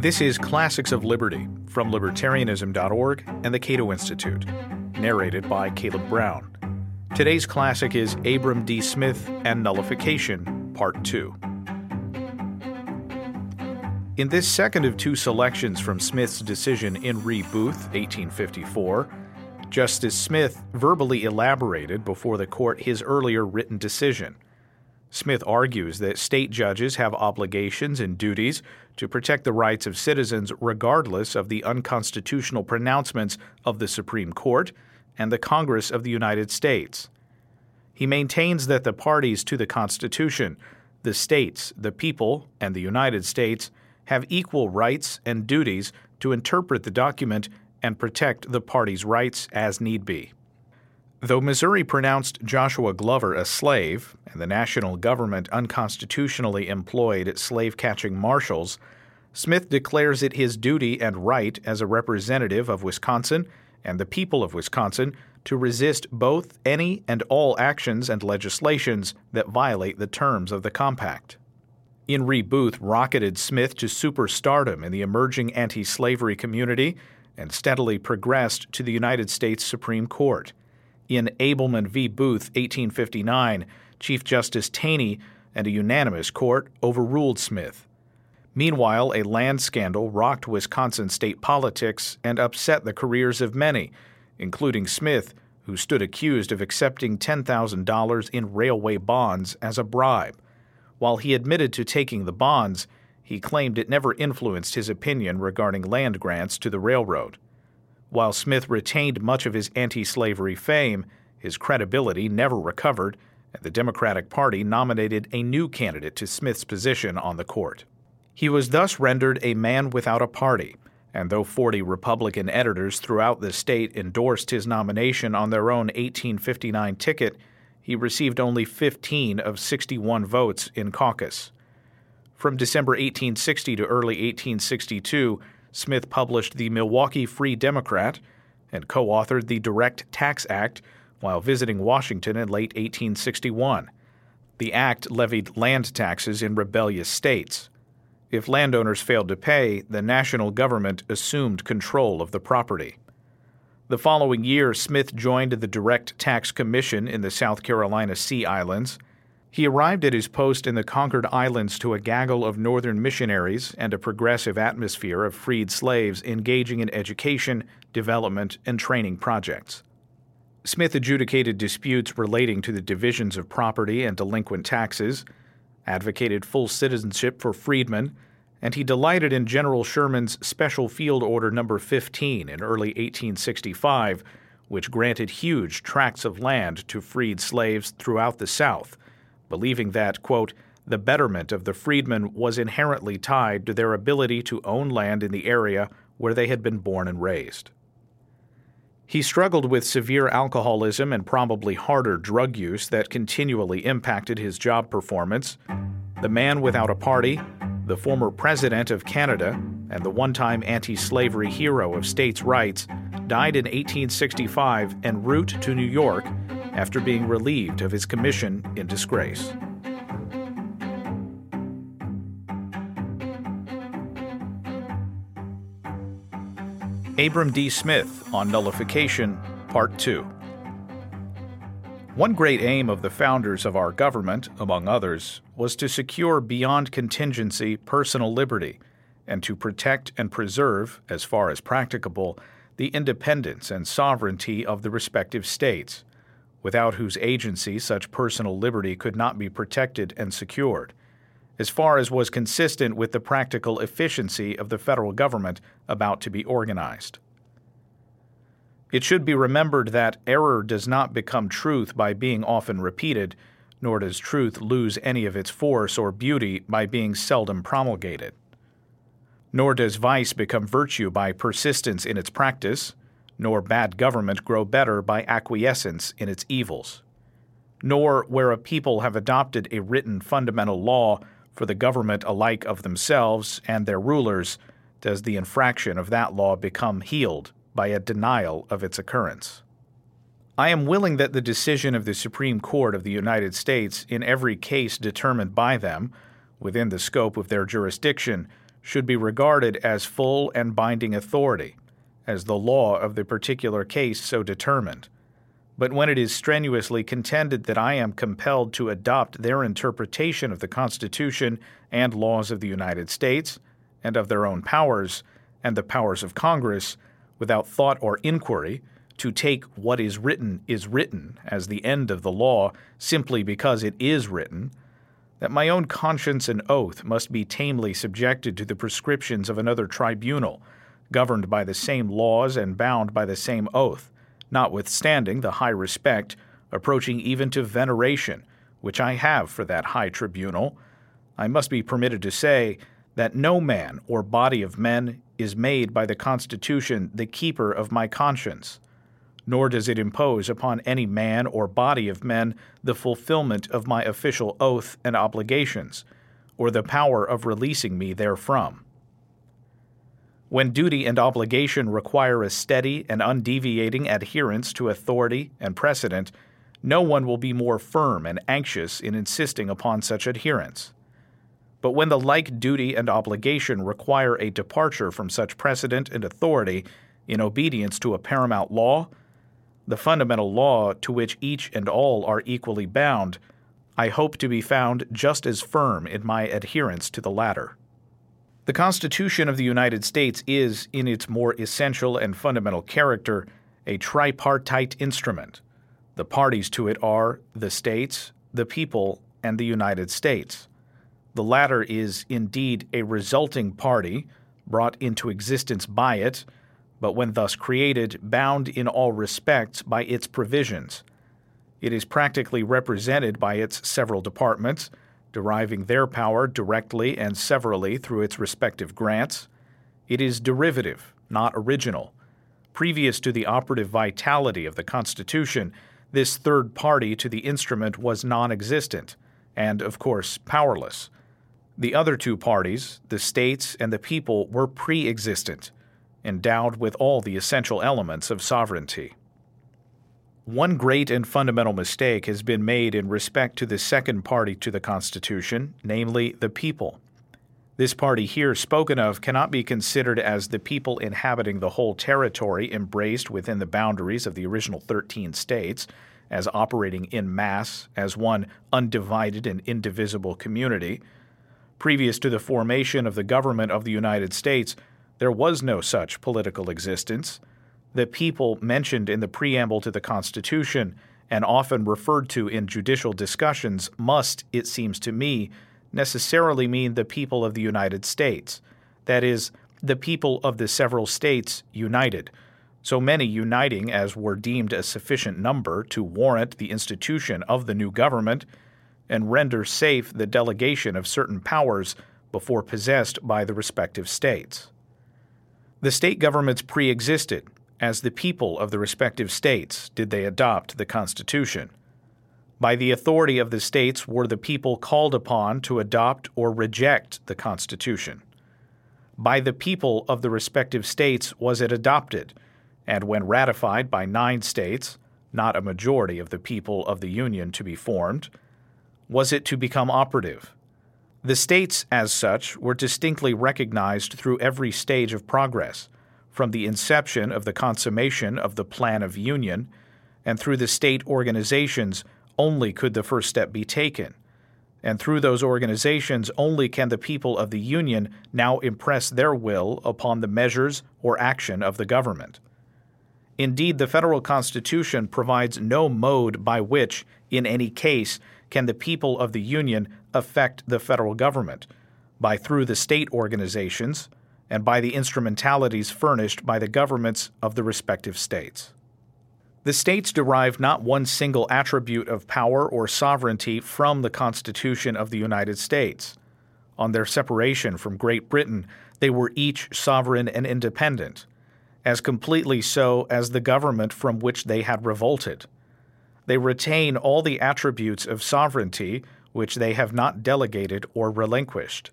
This is Classics of Liberty from Libertarianism.org and the Cato Institute, narrated by Caleb Brown. Today's classic is Abram D. Smith and Nullification, Part 2. In this second of two selections from Smith's decision in Re Booth, 1854, Justice Smith verbally elaborated before the court his earlier written decision. Smith argues that state judges have obligations and duties to protect the rights of citizens regardless of the unconstitutional pronouncements of the Supreme Court and the Congress of the United States. He maintains that the parties to the Constitution, the states, the people, and the United States have equal rights and duties to interpret the document and protect the parties' rights as need be. Though Missouri pronounced Joshua Glover a slave and the national government unconstitutionally employed slave catching marshals, Smith declares it his duty and right as a representative of Wisconsin and the people of Wisconsin to resist both any and all actions and legislations that violate the terms of the compact. Re Booth rocketed Smith to superstardom in the emerging anti slavery community and steadily progressed to the United States Supreme Court. In Ableman v. Booth, 1859, Chief Justice Taney and a unanimous court overruled Smith. Meanwhile, a land scandal rocked Wisconsin state politics and upset the careers of many, including Smith, who stood accused of accepting $10,000 in railway bonds as a bribe. While he admitted to taking the bonds, he claimed it never influenced his opinion regarding land grants to the railroad. While Smith retained much of his anti slavery fame, his credibility never recovered, and the Democratic Party nominated a new candidate to Smith's position on the court. He was thus rendered a man without a party, and though 40 Republican editors throughout the state endorsed his nomination on their own 1859 ticket, he received only 15 of 61 votes in caucus. From December 1860 to early 1862, Smith published the Milwaukee Free Democrat and co authored the Direct Tax Act while visiting Washington in late 1861. The act levied land taxes in rebellious states. If landowners failed to pay, the national government assumed control of the property. The following year, Smith joined the Direct Tax Commission in the South Carolina Sea Islands. He arrived at his post in the conquered islands to a gaggle of northern missionaries and a progressive atmosphere of freed slaves engaging in education, development, and training projects. Smith adjudicated disputes relating to the divisions of property and delinquent taxes, advocated full citizenship for freedmen, and he delighted in General Sherman's Special Field Order No. 15 in early 1865, which granted huge tracts of land to freed slaves throughout the South, believing that, quote, the betterment of the freedmen was inherently tied to their ability to own land in the area where they had been born and raised. He struggled with severe alcoholism and probably harder drug use that continually impacted his job performance. The man without a party, the former president of Canada and the one time anti slavery hero of states' rights, died in 1865 en route to New York after being relieved of his commission in disgrace. Abram D. Smith on Nullification, Part 2. One great aim of the founders of our government, among others, was to secure beyond contingency personal liberty and to protect and preserve, as far as practicable, the independence and sovereignty of the respective states, without whose agency such personal liberty could not be protected and secured, as far as was consistent with the practical efficiency of the federal government about to be organized. It should be remembered that error does not become truth by being often repeated, nor does truth lose any of its force or beauty by being seldom promulgated. Nor does vice become virtue by persistence in its practice, nor bad government grow better by acquiescence in its evils. Nor, where a people have adopted a written fundamental law for the government alike of themselves and their rulers, does the infraction of that law become healed by a denial of its occurrence. I am willing that the decision of the Supreme Court of the United States in every case determined by them, within the scope of their jurisdiction, should be regarded as full and binding authority, as the law of the particular case so determined. But when it is strenuously contended that I am compelled to adopt their interpretation of the Constitution and laws of the United States, and of their own powers, and the powers of Congress, without thought or inquiry, to take what is written is written as the end of the law simply because it is written, that my own conscience and oath must be tamely subjected to the prescriptions of another tribunal, governed by the same laws and bound by the same oath, notwithstanding the high respect, approaching even to veneration, which I have for that high tribunal, I must be permitted to say that no man or body of men is made by the Constitution the keeper of my conscience, nor does it impose upon any man or body of men the fulfillment of my official oath and obligations, or the power of releasing me therefrom. When duty and obligation require a steady and undeviating adherence to authority and precedent, no one will be more firm and anxious in insisting upon such adherence. But when the like duty and obligation require a departure from such precedent and authority in obedience to a paramount law, the fundamental law to which each and all are equally bound, I hope to be found just as firm in my adherence to the latter. The Constitution of the United States is, in its more essential and fundamental character, a tripartite instrument. The parties to it are the states, the people, and the United States. The latter is indeed a resulting party, brought into existence by it, but when thus created, bound in all respects by its provisions. It is practically represented by its several departments, deriving their power directly and severally through its respective grants. It is derivative, not original. Previous to the operative vitality of the Constitution, this third party to the instrument was non existent, and, of course, powerless. The other two parties, the states and the people, were pre existent, endowed with all the essential elements of sovereignty. One great and fundamental mistake has been made in respect to the second party to the Constitution, namely the people. This party here spoken of cannot be considered as the people inhabiting the whole territory embraced within the boundaries of the original 13 states, as operating in mass as one undivided and indivisible community Previous to the formation of the government of the United States, there was no such political existence. The people mentioned in the preamble to the Constitution and often referred to in judicial discussions must, it seems to me, necessarily mean the people of the United States. That is, the people of the several states united, so many uniting as were deemed a sufficient number to warrant the institution of the new government and render safe the delegation of certain powers before possessed by the respective states. The state governments pre existed, as the people of the respective states did they adopt the Constitution. By the authority of the states were the people called upon to adopt or reject the Constitution. By the people of the respective states was it adopted, and when ratified by nine states, not a majority of the people of the Union to be formed, was it to become operative. The states, as such, were distinctly recognized through every stage of progress, from the inception of the consummation of the Plan of Union, and through the state organizations only could the first step be taken. And through those organizations only can the people of the Union now impress their will upon the measures or action of the government. Indeed, the federal Constitution provides no mode by which, in any case, can the people of the Union affect the federal government by through the state organizations and by the instrumentalities furnished by the governments of the respective states. The states derive not one single attribute of power or sovereignty from the Constitution of the United States. On their separation from Great Britain, they were each sovereign and independent, as completely so as the government from which they had revolted. They retain all the attributes of sovereignty which they have not delegated or relinquished.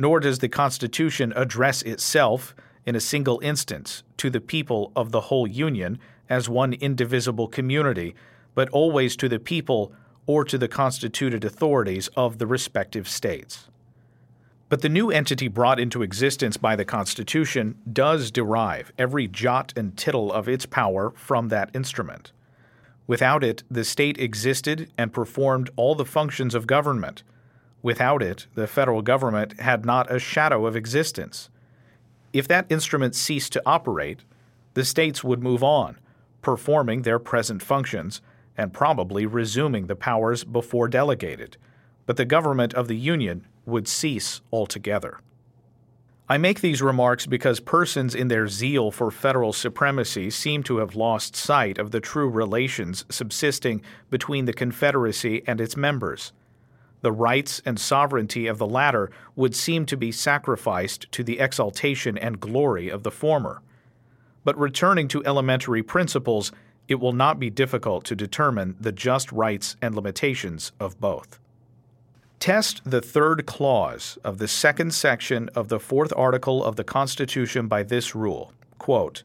Nor does the Constitution address itself, in a single instance, to the people of the whole Union as one indivisible community, but always to the people or to the constituted authorities of the respective states. But the new entity brought into existence by the Constitution does derive every jot and tittle of its power from that instrument. Without it, the state existed and performed all the functions of government. Without it, the federal government had not a shadow of existence. If that instrument ceased to operate, the states would move on, performing their present functions and probably resuming the powers before delegated, but the government of the Union would cease altogether. I make these remarks because persons in their zeal for federal supremacy seem to have lost sight of the true relations subsisting between the Confederacy and its members. The rights and sovereignty of the latter would seem to be sacrificed to the exaltation and glory of the former. But returning to elementary principles, it will not be difficult to determine the just rights and limitations of both. Test the third clause of the second section of the fourth article of the Constitution by this rule quote,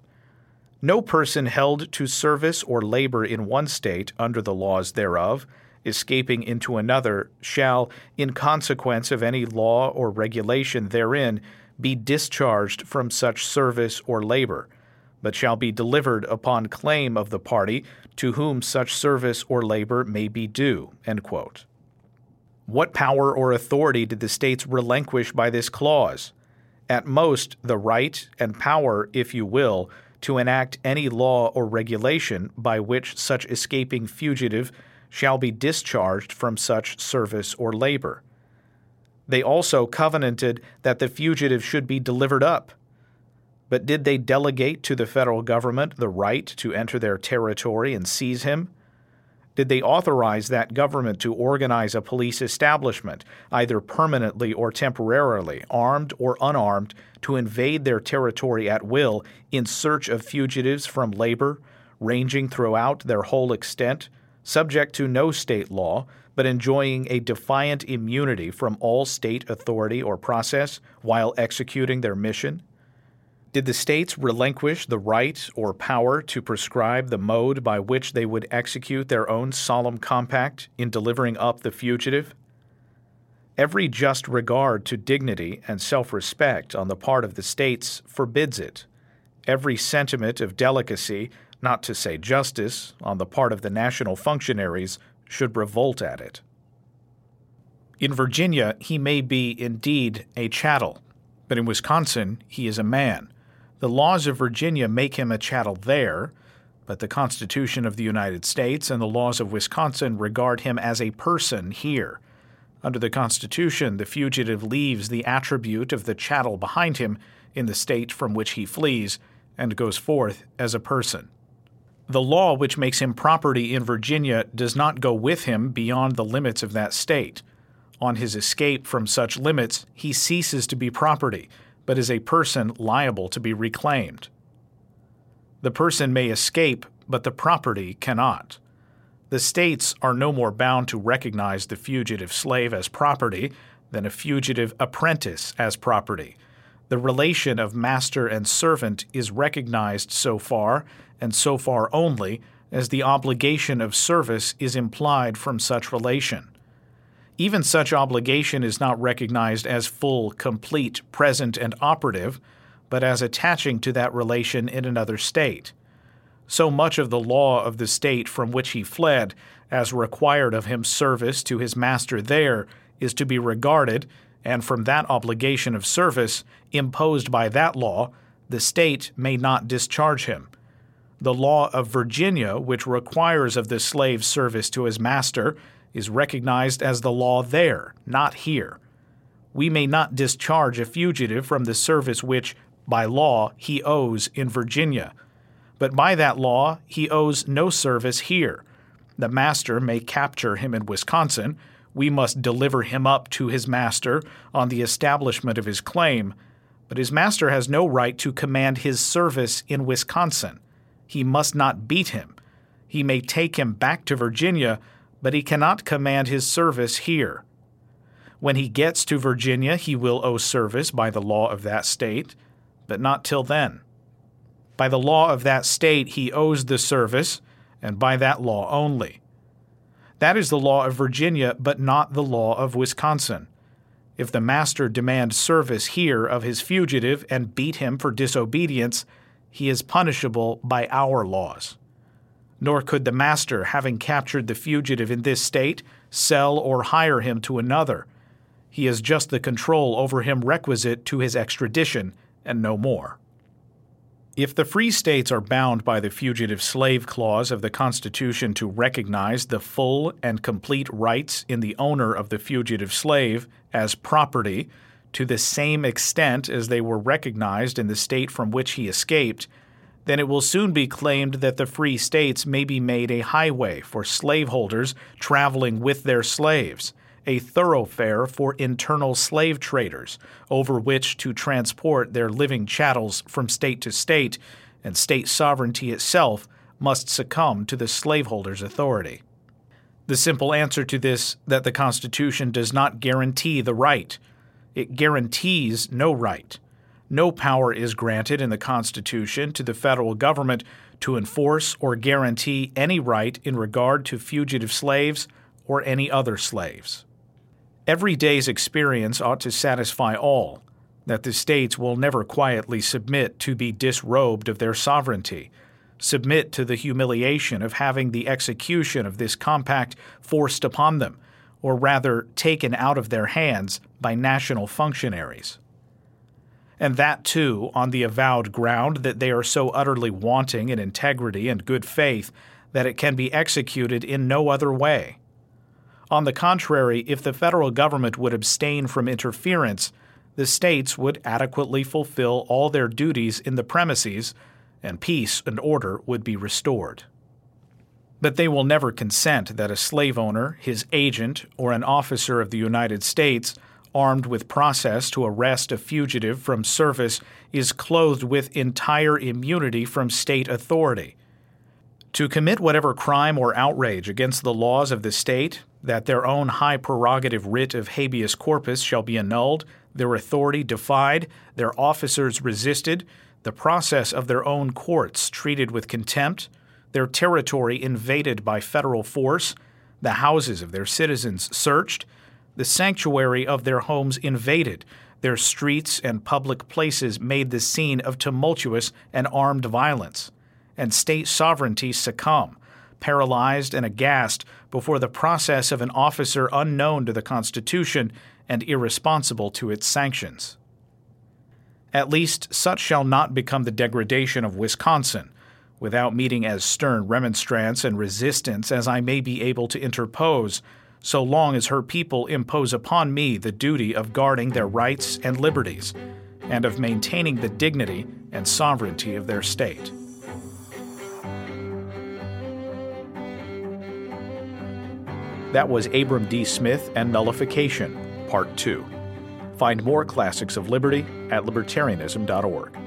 No person held to service or labor in one state under the laws thereof, escaping into another, shall, in consequence of any law or regulation therein, be discharged from such service or labor but shall be delivered upon claim of the party to whom such service or labor may be due. What power or authority did the states relinquish by this clause? At most, the right and power, if you will, to enact any law or regulation by which such escaping fugitive shall be discharged from such service or labor. They also covenanted that the fugitive should be delivered up but did they delegate to the federal government the right to enter their territory and seize him? Did they authorize that government to organize a police establishment, either permanently or temporarily, armed or unarmed, to invade their territory at will in search of fugitives from labor, ranging throughout their whole extent, subject to no state law, but enjoying a defiant immunity from all state authority or process while executing their mission? Did the states relinquish the right or power to prescribe the mode by which they would execute their own solemn compact in delivering up the fugitive? Every just regard to dignity and self respect on the part of the states forbids it. Every sentiment of delicacy, not to say justice, on the part of the national functionaries should revolt at it. In Virginia, he may be indeed a chattel, but in Wisconsin, he is a man the laws of Virginia make him a chattel there, but the Constitution of the United States and the laws of Wisconsin regard him as a person here. Under the Constitution, the fugitive leaves the attribute of the chattel behind him in the state from which he flees and goes forth as a person. The law which makes him property in Virginia does not go with him beyond the limits of that state. On his escape from such limits, he ceases to be property but is a person liable to be reclaimed. The person may escape, but the property cannot. The states are no more bound to recognize the fugitive slave as property than a fugitive apprentice as property. The relation of master and servant is recognized so far, and so far only, as the obligation of service is implied from such relation. Even such obligation is not recognized as full, complete, present, and operative, but as attaching to that relation in another state. So much of the law of the state from which he fled, as required of him service to his master there, is to be regarded, and from that obligation of service imposed by that law, the state may not discharge him. The law of Virginia, which requires of the slave service to his master, is recognized as the law there, not here. We may not discharge a fugitive from the service which, by law, he owes in Virginia. But by that law, he owes no service here. The master may capture him in Wisconsin. We must deliver him up to his master on the establishment of his claim. But his master has no right to command his service in Wisconsin. He must not beat him. He may take him back to Virginia, but he cannot command his service here. When he gets to Virginia, he will owe service by the law of that state, but not till then. By the law of that state, he owes the service, and by that law only. That is the law of Virginia, but not the law of Wisconsin. If the master demand service here of his fugitive and beat him for disobedience, he is punishable by our laws. Nor could the master, having captured the fugitive in this state, sell or hire him to another. He has just the control over him requisite to his extradition, and no more. If the free states are bound by the Fugitive Slave Clause of the Constitution to recognize the full and complete rights in the owner of the fugitive slave as property to the same extent as they were recognized in the state from which he escaped, then it will soon be claimed that the free states may be made a highway for slaveholders traveling with their slaves a thoroughfare for internal slave traders over which to transport their living chattels from state to state, and state sovereignty itself must succumb to the slaveholder's authority. The simple answer to this that the Constitution does not guarantee the right. It guarantees no right. No power is granted in the Constitution to the federal government to enforce or guarantee any right in regard to fugitive slaves or any other slaves. Every day's experience ought to satisfy all that the states will never quietly submit to be disrobed of their sovereignty, submit to the humiliation of having the execution of this compact forced upon them, or rather taken out of their hands by national functionaries. And that, too, on the avowed ground that they are so utterly wanting in integrity and good faith that it can be executed in no other way. On the contrary, if the federal government would abstain from interference, the states would adequately fulfill all their duties in the premises, and peace and order would be restored. But they will never consent that a slave owner, his agent, or an officer of the United States, armed with process to arrest a fugitive from service, is clothed with entire immunity from state authority. To commit whatever crime or outrage against the laws of the state that their own high prerogative writ of habeas corpus shall be annulled, their authority defied, their officers resisted, the process of their own courts treated with contempt, their territory invaded by federal force, the houses of their citizens searched, the sanctuary of their homes invaded, their streets and public places made the scene of tumultuous and armed violence, and state sovereignty succumb paralyzed and aghast before the process of an officer unknown to the Constitution and irresponsible to its sanctions. At least such shall not become the degradation of Wisconsin, without meeting as stern remonstrance and resistance as I may be able to interpose, so long as her people impose upon me the duty of guarding their rights and liberties, and of maintaining the dignity and sovereignty of their state. That was Abram D. Smith and Nullification, Part 2. Find more classics of liberty at libertarianism.org.